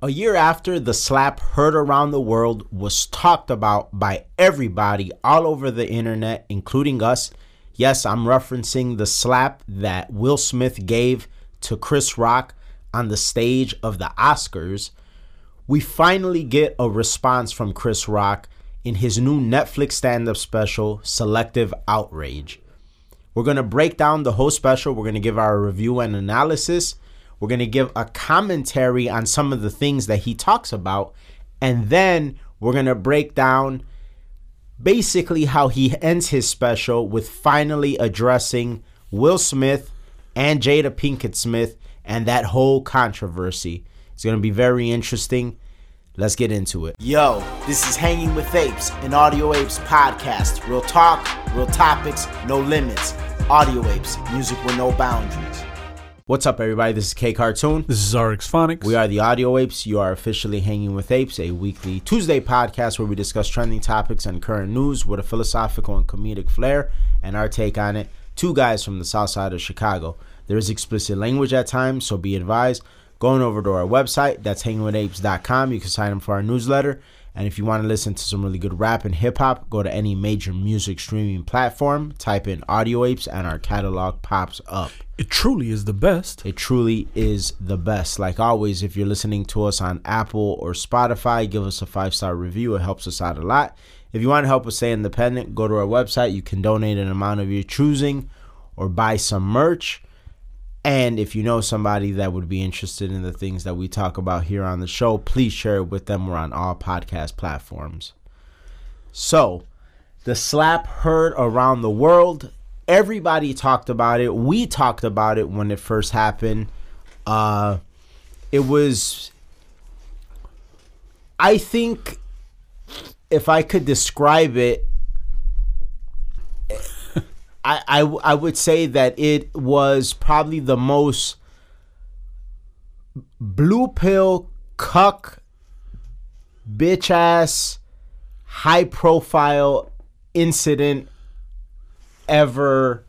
A year after the slap heard around the world was talked about by everybody all over the internet, including us. Yes, I'm referencing the slap that Will Smith gave to Chris Rock on the stage of the Oscars. We finally get a response from Chris Rock in his new Netflix stand up special, Selective Outrage. We're going to break down the whole special, we're going to give our review and analysis. We're going to give a commentary on some of the things that he talks about. And then we're going to break down basically how he ends his special with finally addressing Will Smith and Jada Pinkett Smith and that whole controversy. It's going to be very interesting. Let's get into it. Yo, this is Hanging with Apes, an Audio Apes podcast. Real talk, real topics, no limits. Audio Apes, music with no boundaries. What's up, everybody? This is K Cartoon. This is RX Phonics. We are the Audio Apes. You are officially hanging with Apes, a weekly Tuesday podcast where we discuss trending topics and current news with a philosophical and comedic flair and our take on it. Two guys from the south side of Chicago. There is explicit language at times, so be advised. Going over to our website, that's hangingwithapes.com. You can sign up for our newsletter. And if you want to listen to some really good rap and hip hop, go to any major music streaming platform, type in Audio Apes, and our catalog pops up. It truly is the best. It truly is the best. Like always, if you're listening to us on Apple or Spotify, give us a five star review. It helps us out a lot. If you want to help us stay independent, go to our website. You can donate an amount of your choosing or buy some merch. And if you know somebody that would be interested in the things that we talk about here on the show, please share it with them. We're on all podcast platforms. So, the slap heard around the world. Everybody talked about it. We talked about it when it first happened. Uh, it was, I think, if I could describe it, I, I, I would say that it was probably the most blue pill cuck bitch ass high profile incident ever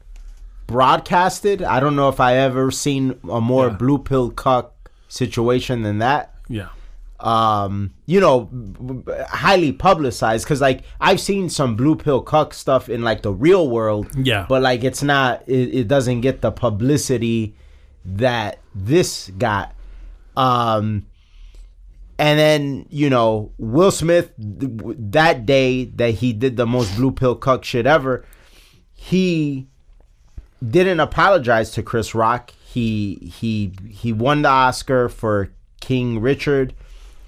broadcasted. I don't know if I ever seen a more Yeah. blue pill cuck situation than that Yeah. Um, you know, highly publicized because like I've seen some blue pill cuck stuff in like the real world, Yeah. but like it's not, it, it doesn't get the publicity that this got. Um, and then you know Will Smith that day that he did the most blue pill cuck shit ever, he didn't apologize to Chris Rock. He he he won the Oscar for King Richard.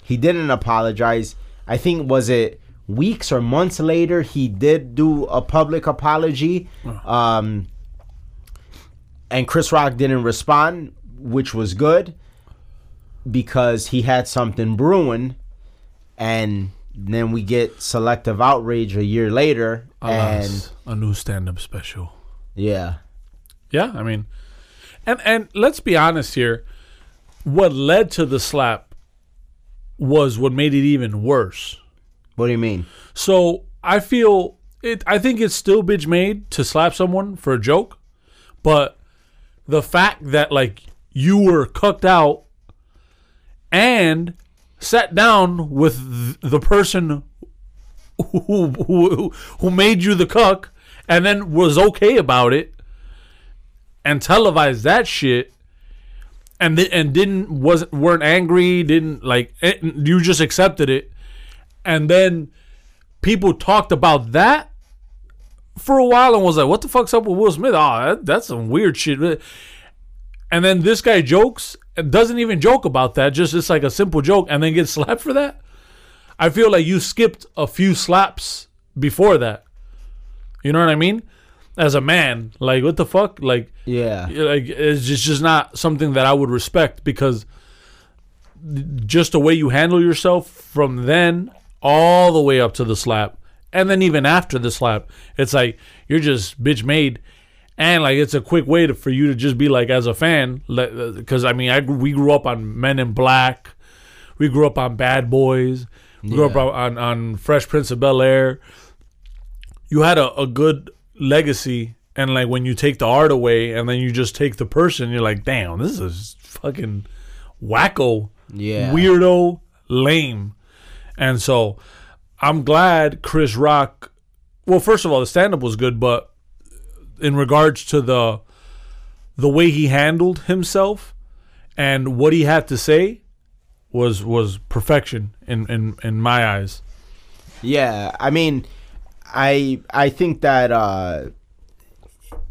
He didn't apologize. I think was it weeks or months later he did do a public apology. Um and Chris Rock didn't respond, which was good because he had something brewing and then we get selective outrage a year later and a new stand-up special. yeah. Yeah, I mean, and and let's be honest here. What led to the slap was what made it even worse. What do you mean? So I feel it. I think it's still bitch made to slap someone for a joke, but the fact that like you were cucked out and sat down with the person who, who who made you the cuck and then was okay about it and televised that shit and th- and didn't wasn't weren't angry didn't like eh, you just accepted it and then people talked about that for a while and was like, "What the fuck's up with Will Smith? Oh, that, that's some weird shit." And then this guy jokes and doesn't even joke about that. Just it's like a simple joke, and then gets slapped for that. I feel like you skipped a few slaps before that. You know what I mean? As a man, like what the fuck, like Yeah. like it's just just not something that I would respect because just the way you handle yourself from then all the way up to the slap and then even after the slap it's like you're just bitch made. And like it's a quick way to, for you to just be like as a fan because uh, I mean I we grew up on Men in Black. We grew up on Bad Boys. We grew up on, on Fresh Prince of Bel Air you had a, a good legacy and like when you take the art away and then you just take the person you're like damn this is fucking wacko Yeah. weirdo, lame. And so I'm glad Chris Rock. Well, first of all, the stand up was good, but in regards to the the way he handled himself and what he had to say was was perfection in in, in my eyes. Yeah, I mean, I I think that uh,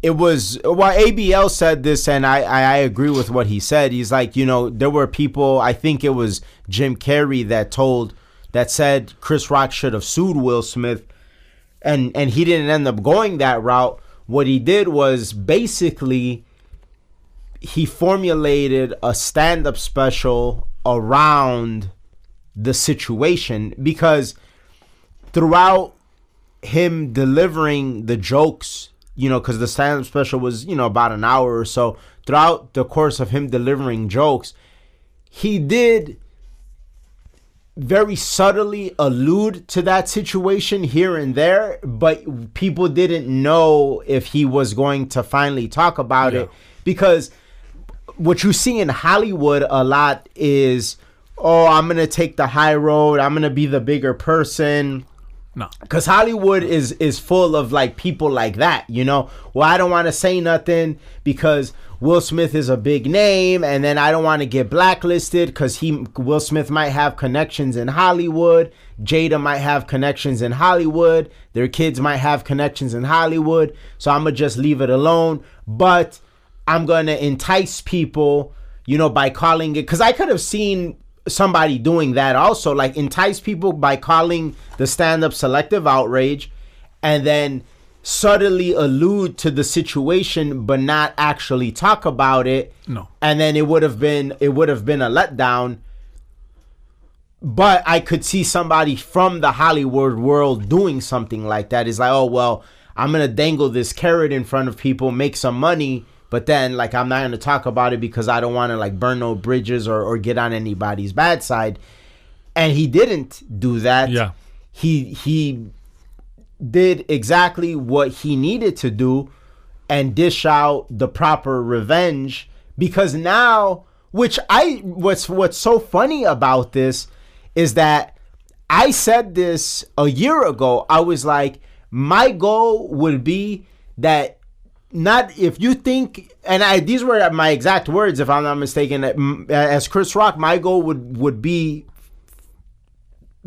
it was well ABL said this, and I, I I agree with what he said. He's like, you know, there were people. I think it was Jim Carrey that told that said Chris Rock should have sued Will Smith, and and he didn't end up going that route. What he did was basically he formulated a stand-up special around the situation because throughout him delivering the jokes, you know, because the stand up special was, you know, about an hour or so, throughout the course of him delivering jokes, he did very subtly allude to that situation here and there, but people didn't know if he was going to finally talk about Yeah. it because what you see in Hollywood a lot is, oh, I'm gonna take the high road. I'm gonna be the bigger person. No. Cause Hollywood is is full of like people like that, you know. Well, I don't want to say nothing because Will Smith is a big name, and then I don't want to get blacklisted because he Will Smith might have connections in Hollywood. Jada might have connections in Hollywood. Their kids might have connections in Hollywood. So I'm gonna just leave it alone. But I'm gonna entice people, you know, by calling it because I could have seen somebody doing that also, like entice people by calling the stand-up selective outrage, and then subtly allude to the situation but not actually talk about it. No. And then it would have been it would have been a letdown. But I could see somebody from the Hollywood world doing something like that. Is like, oh well, I'm gonna dangle this carrot in front of people, make some money, but then like I'm not gonna talk about it because I don't want to like burn no bridges or, or get on anybody's bad side. And he didn't do that. Yeah. He he did exactly what he needed to do and dish out the proper revenge because now which I what's what's so funny about this is that I said this a year ago. I was like my goal would be that not if you think and I these were my exact words if I'm not mistaken as Chris Rock my goal would would be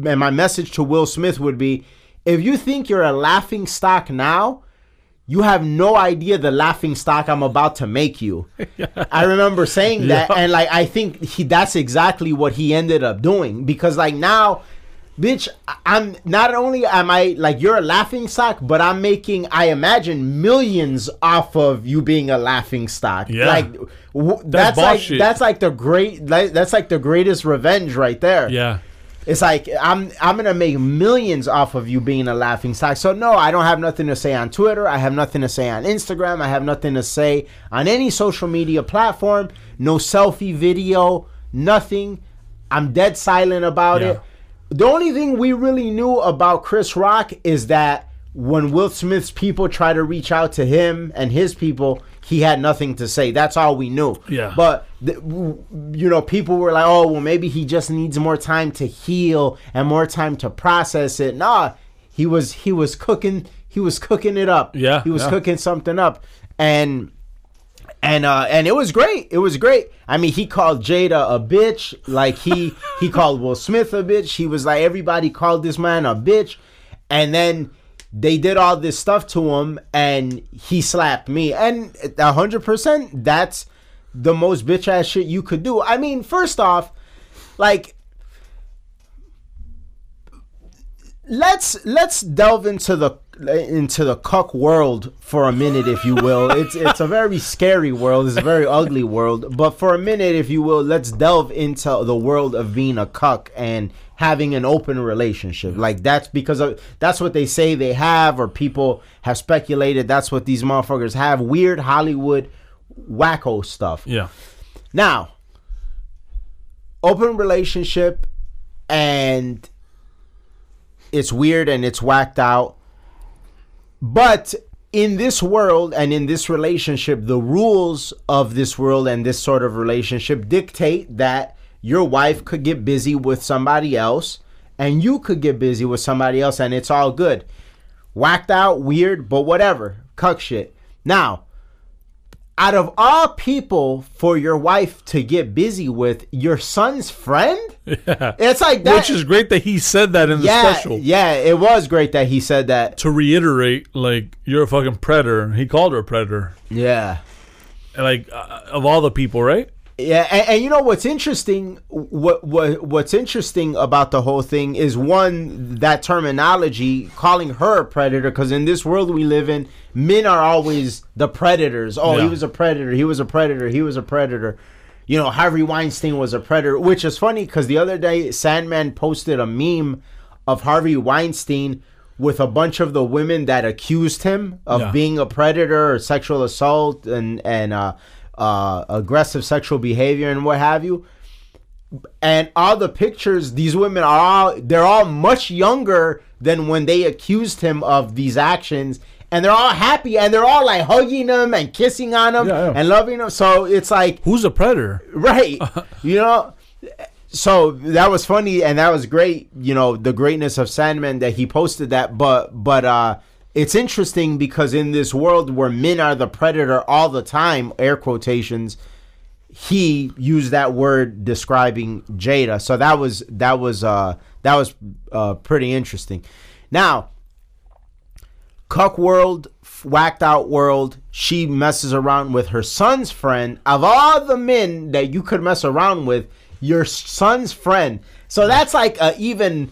and my message to Will Smith would be if you think you're a laughing stock now, you have no idea the laughing stock I'm about to make you. I remember saying that Yeah. and like I think he that's exactly what he ended up doing because like now bitch I'm not only am I like you're a laughing stock but I'm making I imagine millions off of you being a laughing stock. Yeah. Like w- that's, like bullshit. that's like the great like, that's like the greatest revenge right there. Yeah. It's like I'm I'm gonna make millions off of you being a laughing stock. So no, I don't have nothing to say on Twitter. I have nothing to say on Instagram. I have nothing to say on any social media platform. No selfie video, nothing. I'm dead silent about Yeah. it. The only thing we really knew about Chris Rock is that when Will Smith's people try to reach out to him and his people, he had nothing to say. That's all we knew. Yeah. But th- w- you know, people were like, "Oh, well, maybe he just needs more time to heal and more time to process it." Nah, he was he was cooking he was cooking it up. Yeah, he was yeah. cooking something up, and and uh and it was great. It was great. I mean, he called Jada a bitch. Like he he called Will Smith a bitch. He was like everybody called this man a bitch, and then they did all this stuff to him, and he slapped me. And hundred percent, that's the most bitch ass shit you could do. I mean, first off, like let's let's delve into the into the cuck world for a minute if you will. It's it's a very scary world. It's a very ugly world. But for a minute if you will let's delve into the world of being a cuck and having an open relationship. Like that's because of that's what they say they have or people have speculated. That's what these motherfuckers have. Weird hollywood wacko stuff. Yeah. now, open relationship and it's weird and it's whacked out. But in this world and in this relationship, the rules of this world and this sort of relationship dictate that your wife could get busy with somebody else and you could get busy with somebody else and it's all good. Whacked out, weird, but whatever. Cuck shit. Now, out of all people for your wife to get busy with, your son's friend? Yeah. It's like that. Which is great that he said that in the yeah, special. yeah, it was great that he said that. To reiterate, like you're a fucking predator. He called her a predator. Yeah. Like uh, of all the people, right? Yeah, and, and you know what's interesting? What what what's interesting about the whole thing is one that terminology calling her a predator because in this world we live in, men are always the predators. Oh, he was a predator. He was a predator. He was a predator. You know, Harvey Weinstein was a predator, which is funny because the other day Sandman posted a meme of Harvey Weinstein with a bunch of the women that accused him of Yeah. being a predator or sexual assault and and uh, uh, aggressive sexual behavior and what have you. And all the pictures, these women are all they're all much younger than when they accused him of these actions. And they're all happy and they're all like hugging him and kissing on him Yeah, yeah. and loving him. So it's like Who's a predator? right you know so that was funny and that was great you know the greatness of sandman that he posted that but but uh it's interesting because in this world where men are the predator all the time air quotations he used that word describing jada so that was that was uh that was uh pretty interesting now Cuck World, whacked out world. She messes around with her son's friend. Of all the men that you could mess around with, your son's friend. So that's like a even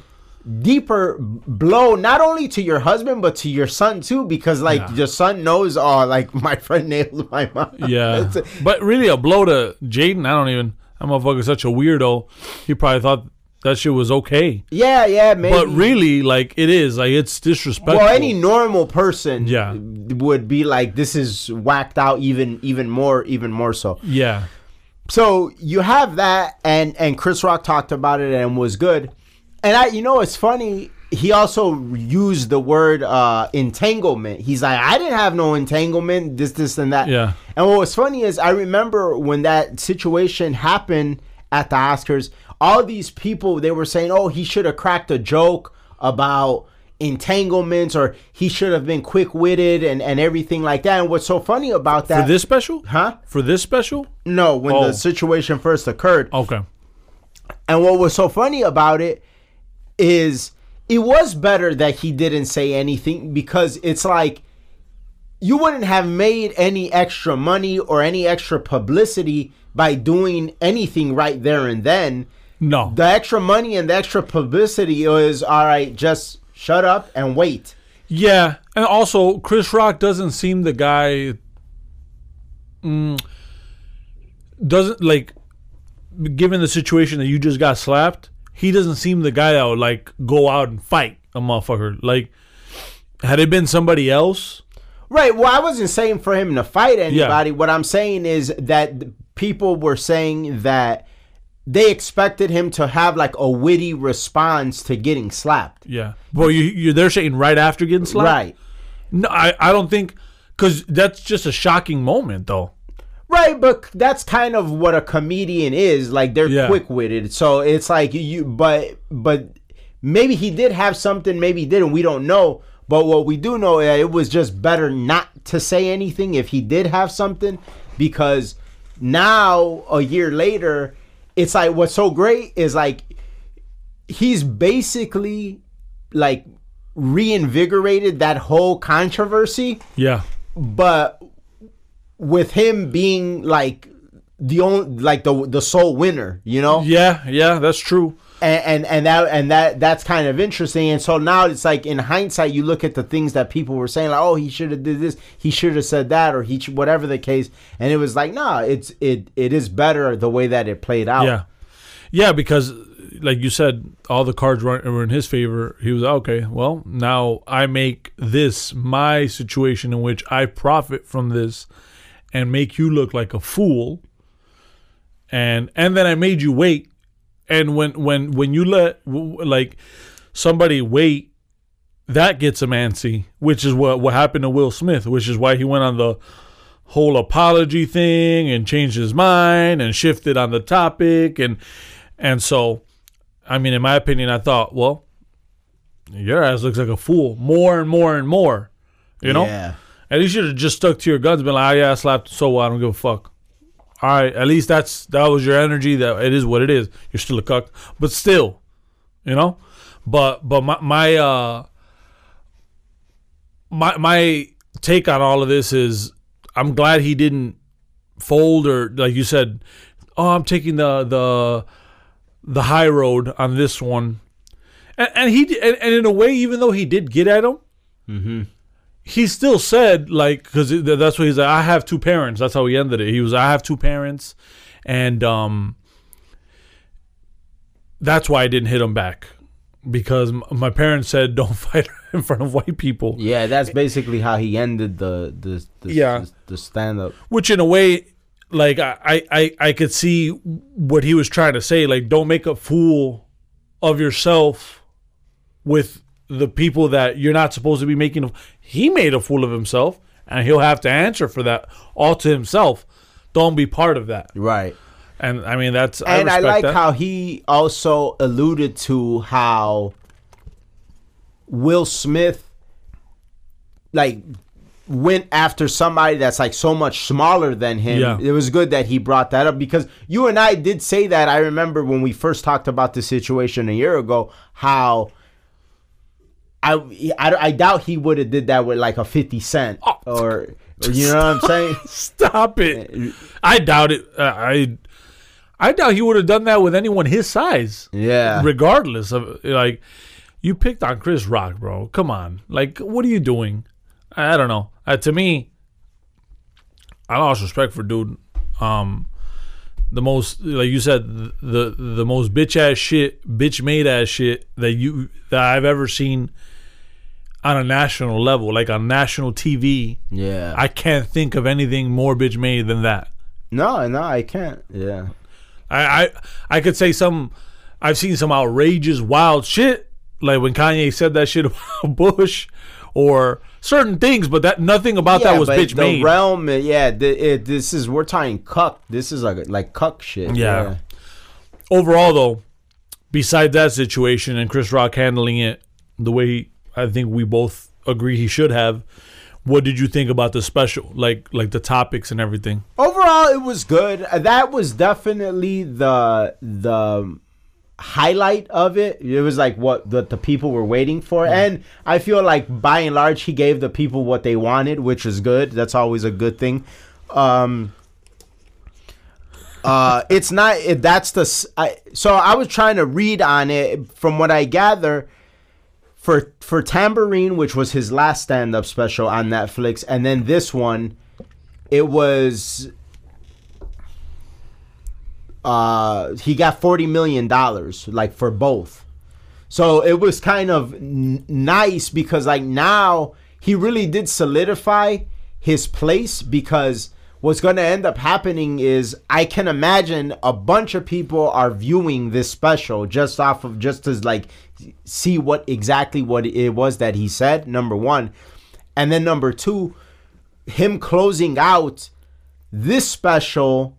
deeper blow, not only to your husband but to your son too, because like Yeah. your son knows, oh, like my friend nailed my mom. Yeah. But really, a blow to Jaden. I don't even. That motherfucker's such a weirdo. He probably thought that shit was okay. yeah, yeah, maybe. But really, like it is. Like it's disrespectful. well, any normal person, Yeah. would be like, this is whacked out, even even more, even more so. yeah. So you have that, and and Chris Rock talked about it and was good. And I, you know, it's funny. He also used the word uh, entanglement. He's like, I didn't have no entanglement. This, this, and that. Yeah. And what was funny is I remember when that situation happened at the Oscars. All these people they were saying, "Oh, he should have cracked a joke about." entanglements or he should have been quick-witted and, and everything like that and what's so funny about that For this special? huh For this special? no when Oh. the situation first occurred Okay. and what was so funny about it is it was better that he didn't say anything because it's like you wouldn't have made any extra money or any extra publicity by doing anything right there and then. No. The extra money and the extra publicity is all right, just shut up and wait. Yeah, and also Chris Rock doesn't seem the guy. Mm, doesn't like, given the situation that you just got slapped, he doesn't seem the guy that would like go out and fight a motherfucker. Like, had it been somebody else, Right. Well, I wasn't saying for him to fight anybody. What I'm saying is that people were saying that they expected him to have like a witty response to getting slapped. yeah. Well, you you're they're saying right after getting slapped, Right. No, I I don't think because that's just a shocking moment though. Right, but that's kind of what a comedian is. Like they're Yeah. quick-witted. So it's like you but but maybe he did have something, maybe he didn't. We don't know. But what we do know is it was just better not to say anything if he did have something because now a year later it's like what's so great is like he's basically like reinvigorated that whole controversy Yeah. but with him being like the only like the the sole winner, you know, Yeah. Yeah. That's true. and, and and that and that that's kind of interesting. And so now it's like in hindsight, you look at the things that people were saying, like, oh, he should have did this, he should have said that, or he should, whatever the case, and it was like, nah, it's it it is better the way that it played out. Yeah, yeah, because like you said, all the cards were, were in his favor. He was okay. Well, now I make this my situation in which I profit from this and make you look like a fool. And and then I made you wait. And when when when you let like somebody wait, that gets him antsy, which is what what happened to Will Smith, which is why he went on the whole apology thing and changed his mind and shifted on the topic and And so, I mean, in my opinion, I thought, well, your ass looks like a fool more and more and more. You know? Yeah. At least you should have just stuck to your guns, been like, oh, yeah, I slapped, so what? I don't give a fuck. All right, at least that's that was your energy. That it is what it is. You're still a cuck, but still, you know. But but my my uh my my take on all of this is I'm glad he didn't fold or like you said, oh, I'm taking the the the high road on this one, and, and he and, and in a way, even though he did get at him, he still said like because that's what he's like. I have two parents. That's how he ended it. He was I have two parents, and um, that's why I didn't hit him back because my parents said don't fight in front of white people. Yeah, that's basically how he ended the the the, Yeah. the, the stand up. which in a way like I, I I- could see what he was trying to say like don't make a fool of yourself with the people that you're not supposed to be making a, he made a fool of himself and he'll have to answer for that all to himself don't be part of that Right. and i mean that's and I, respect like that. how he also alluded to how Will Smith like went after somebody that's like so much smaller than him. Yeah. It was good that he brought that up because you and I did say that. I remember when we first talked about the situation a year ago how I I, I doubt he would have did that with like a 50 cent Oh. or, or you know what I'm saying? stop it i doubt it uh, i i doubt he would have done that with anyone his size Yeah. regardless of like you picked on Chris Rock, bro. Come on. Like what are you doing? I, I don't know. Uh, to me I lost respect for dude. Um the most like you said the the most bitch ass shit, bitch made ass shit that you that I've ever seen on a national level, like on national TV. Yeah. I can't think of anything more bitch made than that. no, no, I can't. Yeah. I, I I could say some. I've seen some outrageous, wild shit, like when Kanye said that shit about Bush, or certain things, but that nothing about that was bitch the made. realm, uh, yeah. The, it, this is we're talking cuck. This is like like cuck shit. Yeah. Overall, though, besides that situation and Chris Rock handling it the way I think we both agree he should have, what did you think about the special, like like the topics and everything? Overall, it was good. Uh, That was definitely the the highlight of it. It was like what the, the people were waiting for, and I feel like by and large he gave the people what they wanted, which is good. That's always a good thing. Um, uh, it's not. It, that's the. s- I, so I was trying to read on it. From what I gather, for for Tambourine, which was his last stand up special on Netflix, and then this one, it was. Uh, he got forty million dollars, like for both. So it was kind of n- nice because like now he really did solidify his place because what's going to end up happening is I can imagine a bunch of people are viewing this special just off of just to like see what exactly what it was that he said number 1 and then number 2 him closing out this special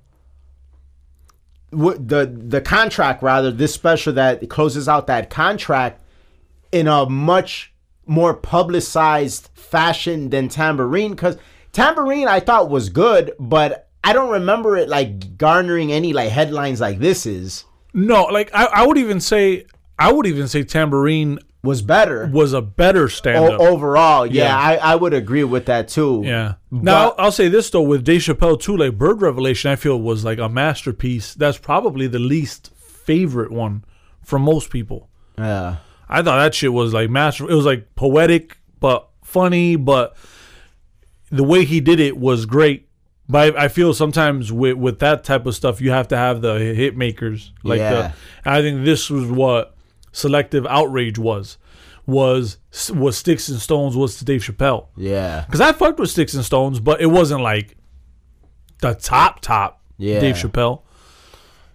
the the contract rather this special that closes out that contract in a much more publicized fashion than tambourine because tambourine i thought was good but i don't remember it like garnering any like headlines like this is No, like I, I would even say I would even say Tambourine was better was a better stand up. o- overall yeah, Yeah. I, I would agree with that too Yeah. Now But- I'll say this though, with Dave Chappelle too, like Bird Revelation, I feel was like a masterpiece. That's probably the least favorite one for most people. yeah I thought that shit was like master. It was like poetic but funny, but the way he did it was great. But I, I feel sometimes with with that type of stuff, you have to have the hit makers. Like Yeah. the, I think this was what selective outrage was. Was was Sticks and Stones was to Dave Chappelle. yeah Because I fucked with Sticks and Stones, but it wasn't like the top top Yeah. Dave Chappelle.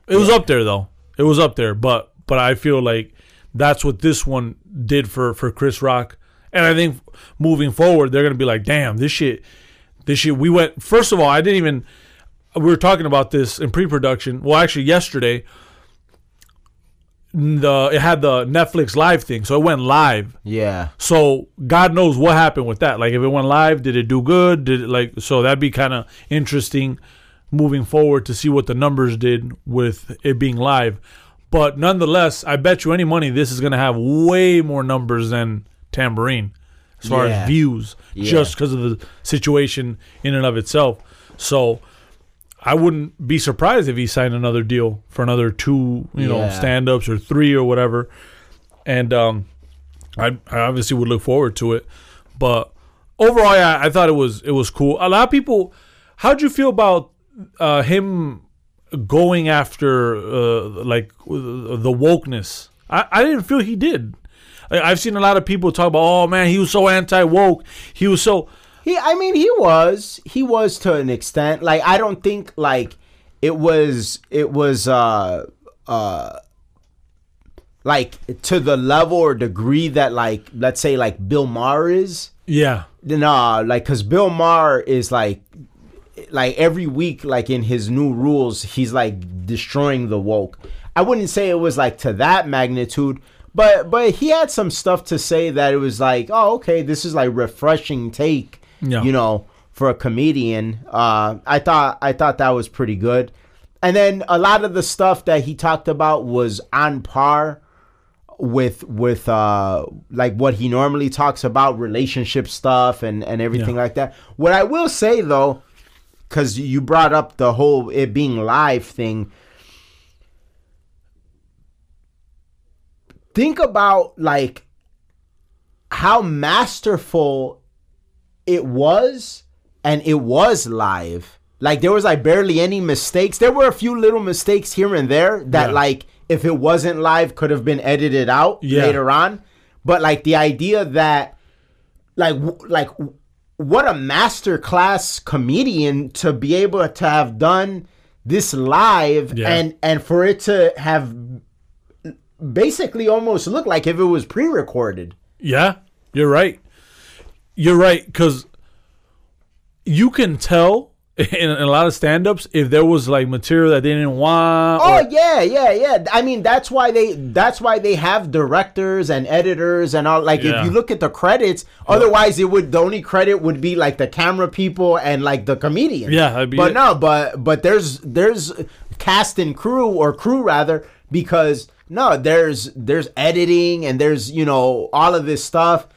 It was up there though. It was up there, but but I feel like that's what this one did for for Chris Rock. And I think moving forward, they're gonna be like, damn, this shit, this shit. We went first of all, I didn't even. We were talking about this in pre-production. Well, actually, yesterday the it had the Netflix live thing, so it went live. Yeah. So God knows what happened with that. Like if it went live, did it do good? Did it like so that'd be kind of interesting moving forward to see what the numbers did with it being live. But nonetheless, I bet you any money this is gonna have way more numbers than Tambourine as far Yeah. as views, Yeah. just because of the situation in and of itself. So I wouldn't be surprised if he signed another deal for another two, you know, Yeah. stand ups or three or whatever. And um I, I obviously would look forward to it. But overall, yeah, I thought it was it was cool. A lot of people how'd you feel about uh him going after uh like the wokeness? I, I didn't feel he did. I've seen a lot of people talk about, oh man, he was so anti woke. He was so He, I mean, he was, he was to an extent. Like, I don't think like it was, it was, uh, uh, like to the level or degree that like, let's say like Bill Maher is. yeah. Nah, like, cause Bill Maher is like, like every week, like in his new rules, he's like destroying the woke. I wouldn't say it was like to that magnitude, but but he had some stuff to say that it was like, oh, okay, this is like refreshing take, Yeah. you know, for a comedian. Uh, I thought I thought that was pretty good, and then a lot of the stuff that he talked about was on par with with uh like what he normally talks about relationship stuff and and everything Yeah. like that what i will say though because you brought up the whole it being live thing think about like how masterful it was and it was live like there was like barely any mistakes there were a few little mistakes here and there that Yeah. like if it wasn't live could have been edited out Yeah. later on but like the idea that like like what a master class comedian to be able to have done this live Yeah. and and for it to have basically almost look like if it was pre-recorded Yeah, you're right. You're right because you can tell in, a lot of stand-ups if there was like material that they didn't want. Oh or- yeah, yeah, yeah. I mean, that's why they that's why they have directors and editors and all. Like, Yeah. if you look at the credits, otherwise it would the only credit would be like the camera people and like the comedian. Yeah, be but it. no, but but there's there's cast and crew or crew rather because no, there's there's editing and there's you know all of this stuff.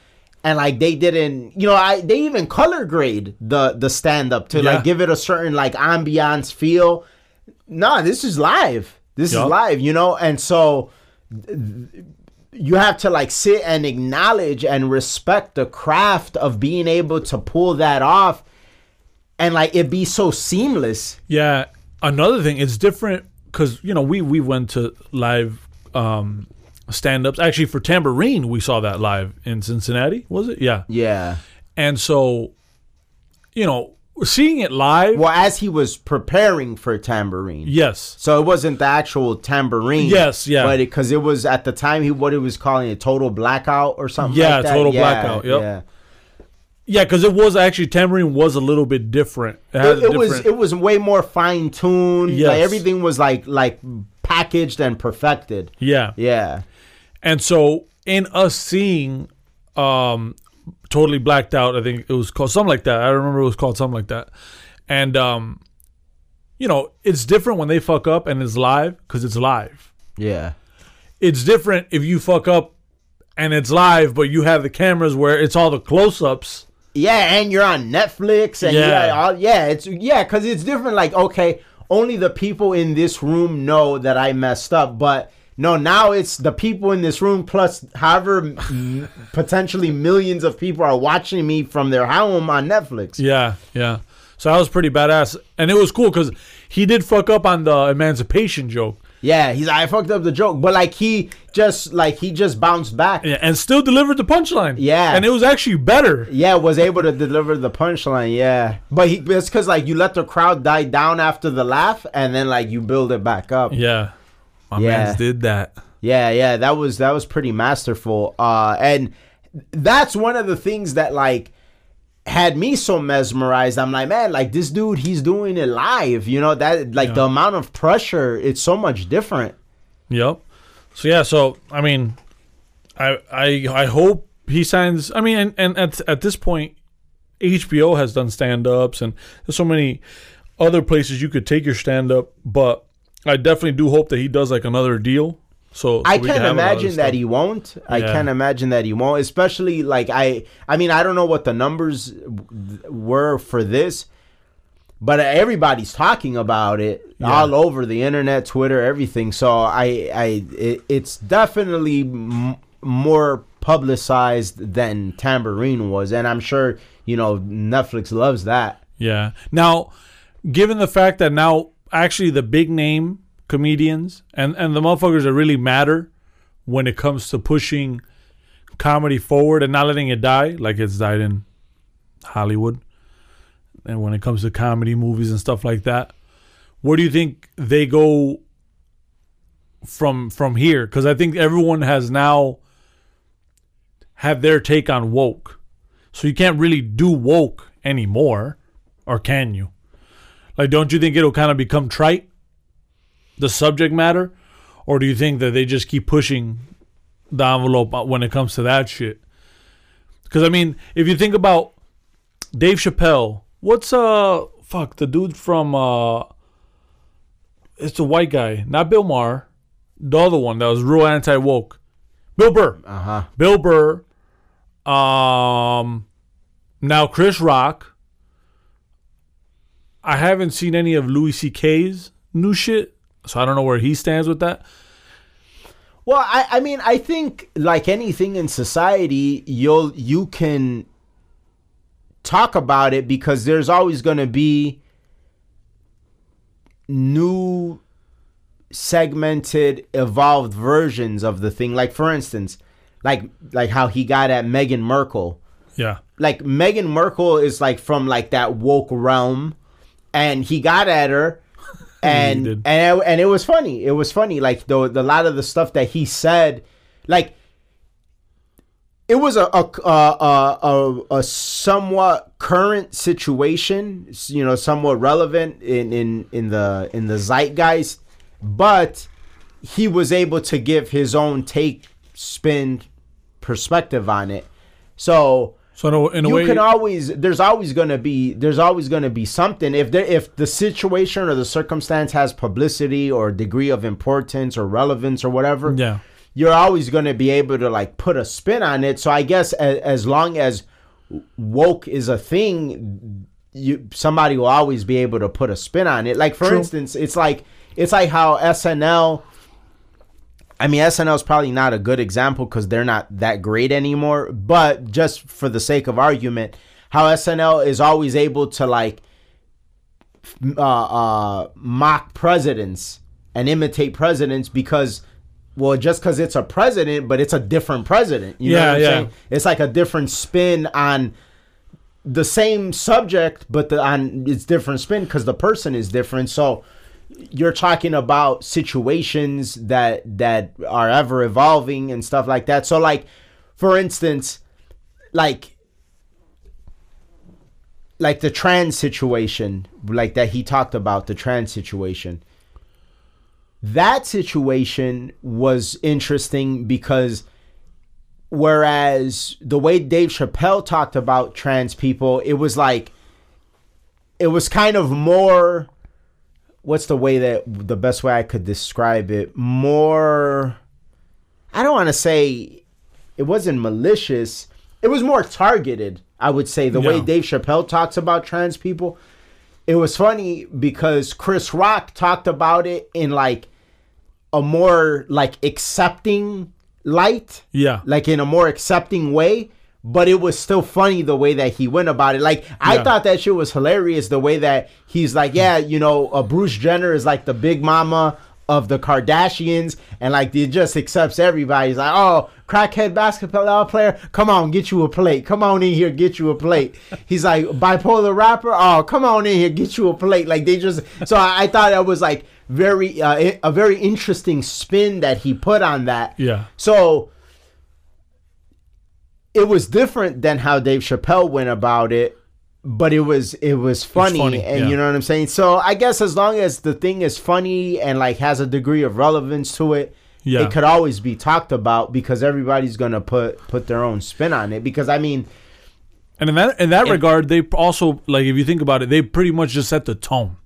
And like they didn't, you know, I they even color grade the the stand up to Yeah. like give it a certain like ambiance feel no, this is live. This Yup. is live, you know? And so th- you have to like sit and acknowledge and respect the craft of being able to pull that off and like it be so seamless. Yeah. Another thing, it's different because you know we we went to live um, stand-ups. Actually, for Tambourine, we saw that live in Cincinnati. Was it? Yeah. Yeah. And so, you know, seeing it live. Well, as he was preparing for tambourine. Yes. So it wasn't the actual tambourine. Yes, yeah. But because it, was at the time he what he was calling a total blackout or something. Yeah, like that. total Yeah, blackout, yep. Yeah. Yeah, because it was actually Tambourine was a little bit different. It, it, it was it was way more fine tuned. Yes. Like everything was like like packaged and perfected. yeah. Yeah. And so in us seeing um totally blacked out, I think it was called something like that. I remember it was called something like that. And um you know, it's different when they fuck up and it's live cuz it's live. Yeah. It's different if you fuck up and it's live but you have the cameras where it's all the close-ups. Yeah, and you're on Netflix and Yeah. yeah, all, yeah, it's yeah, cuz it's different like okay, only the people in this room know that I messed up, but no, now it's the people in this room plus however potentially millions of people are watching me from their home on Netflix. Yeah, yeah. So that was pretty badass. And it was cool cuz he did fuck up on the emancipation joke. Yeah, he's I fucked up the joke, but like he just like he just bounced back. Yeah, and still delivered the punchline. Yeah. And it was actually better. Yeah, was able to deliver the punchline. Yeah, but he, it's because like you let the crowd die down after the laugh, and then like you build it back up. Yeah. My Yeah. man's did that. Yeah, yeah, that was that was pretty masterful. Uh, and that's one of the things that like had me so mesmerized. I'm like, man, like this dude, he's doing it live. You know that like Yeah. the amount of pressure, it's so much different. Yep. So yeah, so I mean, I I I hope he signs. I mean, and, and at at this point, HBO has done stand ups, and there's so many other places you could take your stand up. But I definitely do hope that he does like another deal. So, so I can't can imagine that he won't. I Yeah. can't imagine that he won't. Especially like I. I mean, I don't know what the numbers w- were for this, but everybody's talking about it Yeah. all over the internet, Twitter, everything. So I, I, it, it's definitely m- more publicized than Tambourine was, and I'm sure you know Netflix loves that. Yeah. Now, given the fact that now actually the big name comedians and and the motherfuckers that really matter when it comes to pushing comedy forward and not letting it die like it's died in Hollywood. And when it comes to comedy movies and stuff like that, where do you think they go from from here? Because I think everyone has now have their take on woke. So you can't really do woke anymore, or can you? Like, don't you think it'll kind of become trite, the subject matter, or do you think that they just keep pushing the envelope when it comes to that shit? Because I mean, if you think about Dave Chappelle, what's uh fuck the dude from uh, it's a white guy, not Bill Maher, the other one that was real anti woke, Bill Burr. Uh huh. Bill Burr, um, now Chris Rock. I haven't seen any of Louis C.K.'s new shit, so I don't know where he stands with that. Well, I, I mean, I think like anything in society, you'll you can talk about it because there's always going to be new segmented evolved versions of the thing. Like for instance like like how he got at Meghan Markle Yeah, like Meghan Markle is like from like that woke realm, and he got at her, Mm, and did. and and it was funny. It was funny. Like the the lot of the stuff that he said, like it was a a a, a, a somewhat current situation, you know, somewhat relevant in in in the in the zeitgeist, but he was able to give his own take, spin, perspective on it. So so in a, in a you way, can always there's always going to be there's always going to be something. If there if the situation or the circumstance has publicity or degree of importance or relevance or whatever yeah, you're always going to be able to like put a spin on it. So i guess as, as long as woke is a thing you somebody will always be able to put a spin on it. Like for True. instance it's like it's like how snl I mean, SNL is probably not a good example because they're not that great anymore. But just for the sake of argument, how SNL is always able to like uh, uh, mock presidents and imitate presidents because, well, just because it's a president, but it's a different president. You know Yeah, what I'm yeah. saying? It's like a different spin on the same subject, but the on it's different spin because the person is different. So you're talking about situations that that are ever evolving and stuff like that. So like for instance, like like the trans situation, like that he talked about the trans situation. That situation was interesting because whereas the way Dave Chappelle talked about trans people, it was like it was kind of more what's the way that the best way I could describe it? More I don't want to say it wasn't malicious. It was more targeted, I would say, the way Dave Chappelle talks about trans people. It was funny because Chris Rock talked about it in like a more like accepting light yeah, like in a more accepting way but it was still funny the way that he went about it. Like i Yeah. thought that shit was hilarious the way that he's like yeah you know uh, bruce jenner is like the big mama of the kardashians and like he just accepts everybody. He's like oh crackhead basketball player come on get you a plate. Come on in here get you a plate. He's like bipolar rapper? Oh come on in here get you a plate. Like they just so i, I thought that was like very uh, a very interesting spin that he put on that. Yeah, so it was different than how Dave Chappelle went about it, but it was it was funny, funny, and yeah. you know what I'm saying. So I guess as long as the thing is funny and like has a degree of relevance to it, Yeah. it could always be talked about because everybody's gonna put put their own spin on it. Because I mean, And in that in that And- regard, they also like if you think about it, they pretty much just set the tone.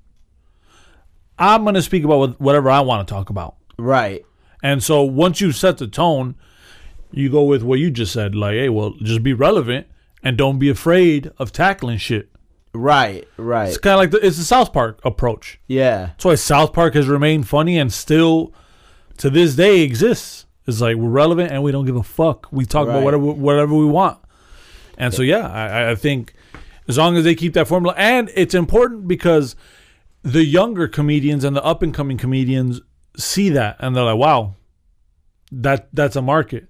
I'm gonna speak about whatever I want to talk about, right, and so once you set the tone, you go with what you just said. Like, hey, well, just be relevant and don't be afraid of tackling shit. right, right, It's kind of like the, it's the South Park approach. yeah, That's why South Park has remained funny and still to this day exists. It's like we're relevant and we don't give a fuck. We talk about whatever whatever we want. And so yeah, I, I think as long as they keep that formula, and it's important because the younger comedians and the up and coming comedians see that and they're like, wow, that that's a market.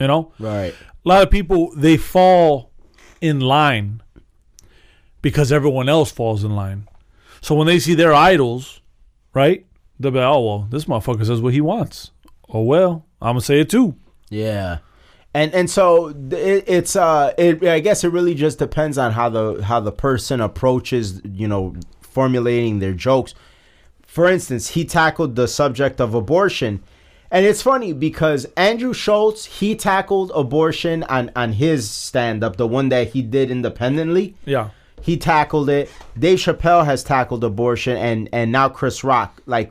You know, right, a lot of people they fall in line because everyone else falls in line. So when they see their idols, right? They'll be like, oh well, this motherfucker says what he wants. Oh well, I'm gonna say it too. yeah. And and so it, it's uh it I guess it really just depends on how the how the person approaches you know formulating their jokes. For instance, he tackled the subject of abortion. And it's funny because Andrew Schulz, he tackled abortion on on his stand up, the one that he did independently. Yeah, He tackled it. Dave Chappelle has tackled abortion, and and now Chris Rock, like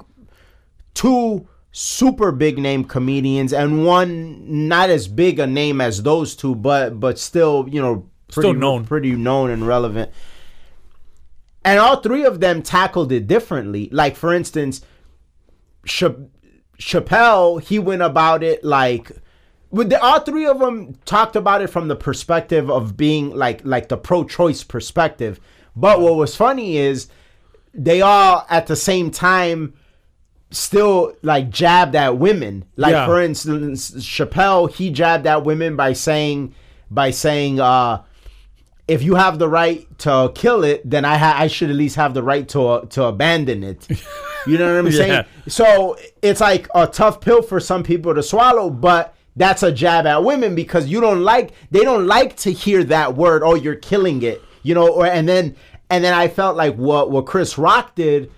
two super big name comedians, and one not as big a name as those two, but but still, you know, pretty, Still known. pretty known and relevant. And all three of them tackled it differently. Like for instance, Chappelle, he went about it like with the, all three of them talked about it from the perspective of being like like the pro-choice perspective. But what was funny is they all at the same time still like jabbed at women. Like Yeah. for instance, Chappelle he jabbed at women by saying by saying uh if you have the right to kill it, then I ha- I should at least have the right to uh, to abandon it. You know what I'm saying? So it's like a tough pill for some people to swallow, but that's a jab at women because you don't like they don't like to hear that word. Oh, you're killing it, you know. Or and then and then I felt like what what Chris Rock did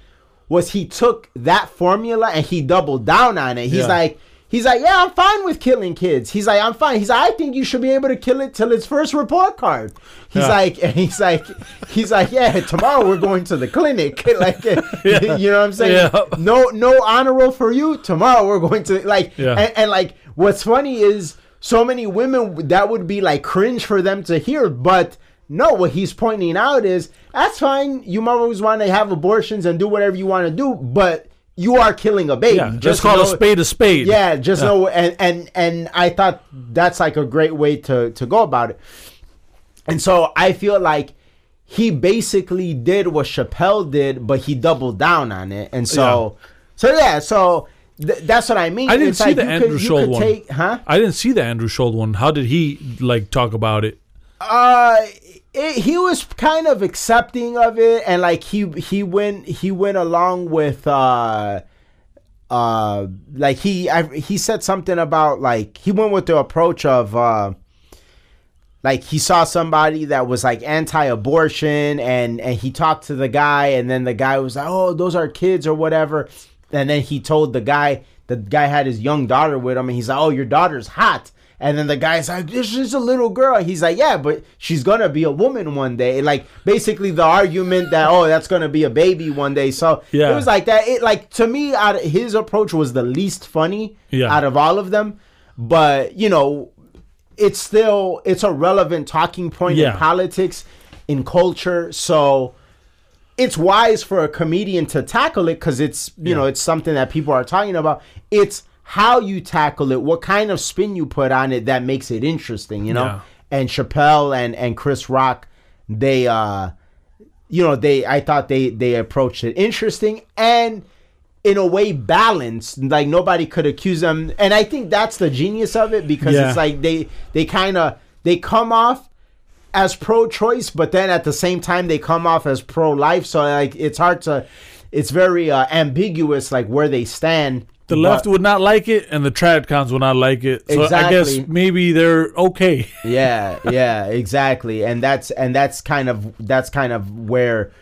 was he took that formula and he doubled down on it. He's Yeah. like. He's like, yeah, I'm fine with killing kids. He's like, I'm fine. He's like, I think you should be able to kill it till its first report card. He's Yeah. like, and he's like, he's like, yeah, tomorrow we're going to the clinic. like, you know what I'm saying? Yeah. No, no honor roll for you. Tomorrow we're going to like, Yeah. and, and like, what's funny is so many women that would be like cringe for them to hear, but no, what he's pointing out is that's fine. You might always want to have abortions and do whatever you want to do, but you are killing a baby. yeah. Just, call a spade a spade. yeah, just know and and and I thought that's like a great way to to go about it. And so I feel like he basically did what Chappelle did, but he doubled down on it. And so so yeah, so th- that's what I mean. I didn't It's see like the Andrew could, Schulz one. take huh? I didn't see the Andrew Schulz one. How did he like talk about it? Uh it, he was kind of accepting of it and like he he went he went along with uh uh like he I, he said something about like he went with the approach of uh like he saw somebody that was like anti-abortion and and he talked to the guy and then the guy was like oh those are kids or whatever. And then he told the guy the guy had his young daughter with him and he's like oh your daughter's hot and then the guy's like this is a little girl. He's like yeah but she's gonna be a woman one day. Like basically the argument that oh that's gonna be a baby one day. So Yeah. it was like that. It like to me out of, his approach was the least funny Yeah. out of all of them. But you know it's still it's a relevant talking point Yeah. in politics in culture. So it's wise for a comedian to tackle it because it's you know it's something that people are talking about. It's how you tackle it what kind of spin you put on it that makes it interesting you know Yeah. and chappelle and and chris rock they uh you know they i thought they they approached it interesting and in a way balanced like nobody could accuse them and i think that's the genius of it because Yeah. it's like they they kind of they come off as pro-choice but then at the same time they come off as pro-life so like it's hard to it's very uh, ambiguous like where they stand The left would not like it, and the tradcons would not like it. So I guess maybe they're okay. yeah yeah exactly. And that's and that's kind of that's kind of where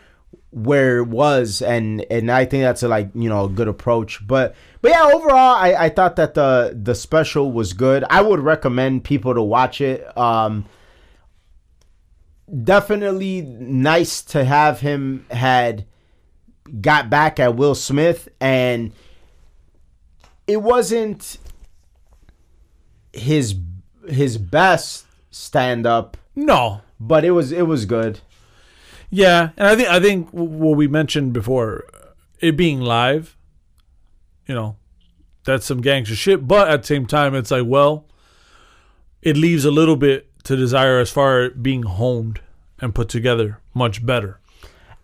where it was and and I think that's a like you know a good approach. But but yeah overall I, I thought that the the special was good. I would recommend people to watch it. Um definitely nice to have him had got back at Will Smith and it wasn't his his best stand up No. but it was it was good Yeah, and I think I think what we mentioned before, it being live, you know, that's some gangster shit. But at the same time, it's like, well, it leaves a little bit to desire as far as being honed and put together much better.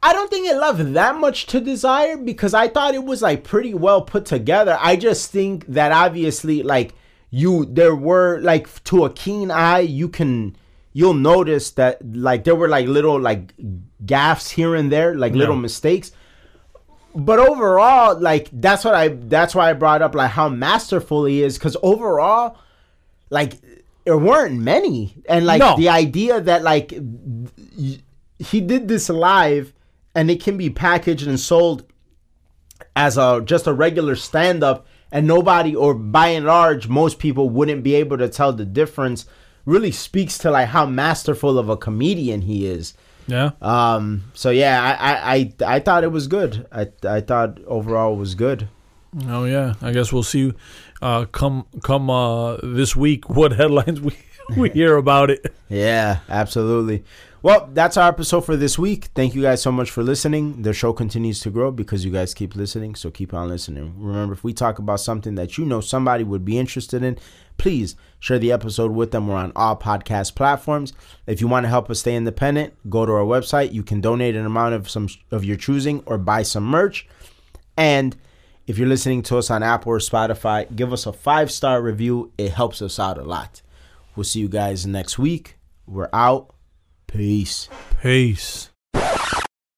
I don't think it left that much to desire because I thought it was like pretty well put together. I just think that obviously like you there were like to a keen eye you can you'll notice that like there were like little like gaffes here and there, like little mistakes. But overall, like that's what I that's why I brought up like how masterful he is cuz overall like there weren't many and like No. the idea that like y- he did this live and it can be packaged and sold as a just a regular stand up and nobody or by and large most people wouldn't be able to tell the difference really speaks to like how masterful of a comedian he is Yeah. um so yeah i i i, I thought it was good i i thought overall it was good Oh yeah. I guess we'll see. Uh, come come uh, this week, what headlines we we hear about it. Yeah, absolutely. Well, that's our episode for this week. Thank you guys so much for listening. The show continues to grow because you guys keep listening, so keep on listening. Remember, if we talk about something that you know somebody would be interested in, please share the episode with them. We're on all podcast platforms. If you want to help us stay independent, go to our website. You can donate an amount of some of your choosing or buy some merch. And if you're listening to us on Apple or Spotify, give us a five star review. It helps us out a lot. We'll see you guys next week. We're out. Peace. Peace.